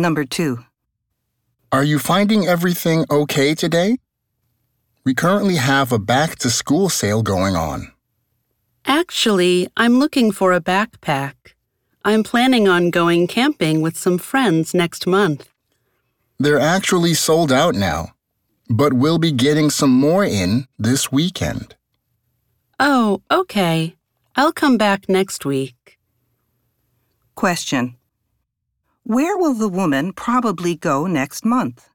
Number 2. Are you finding everything okay today? We currently have a back to school sale going on. Actually, I'm looking for a backpack. I'm planning on going camping with some friends next month. They're actually sold out now, but we'll be getting some more in this weekend. Oh, okay. I'll come back next week. Question. Where will the woman probably go next month?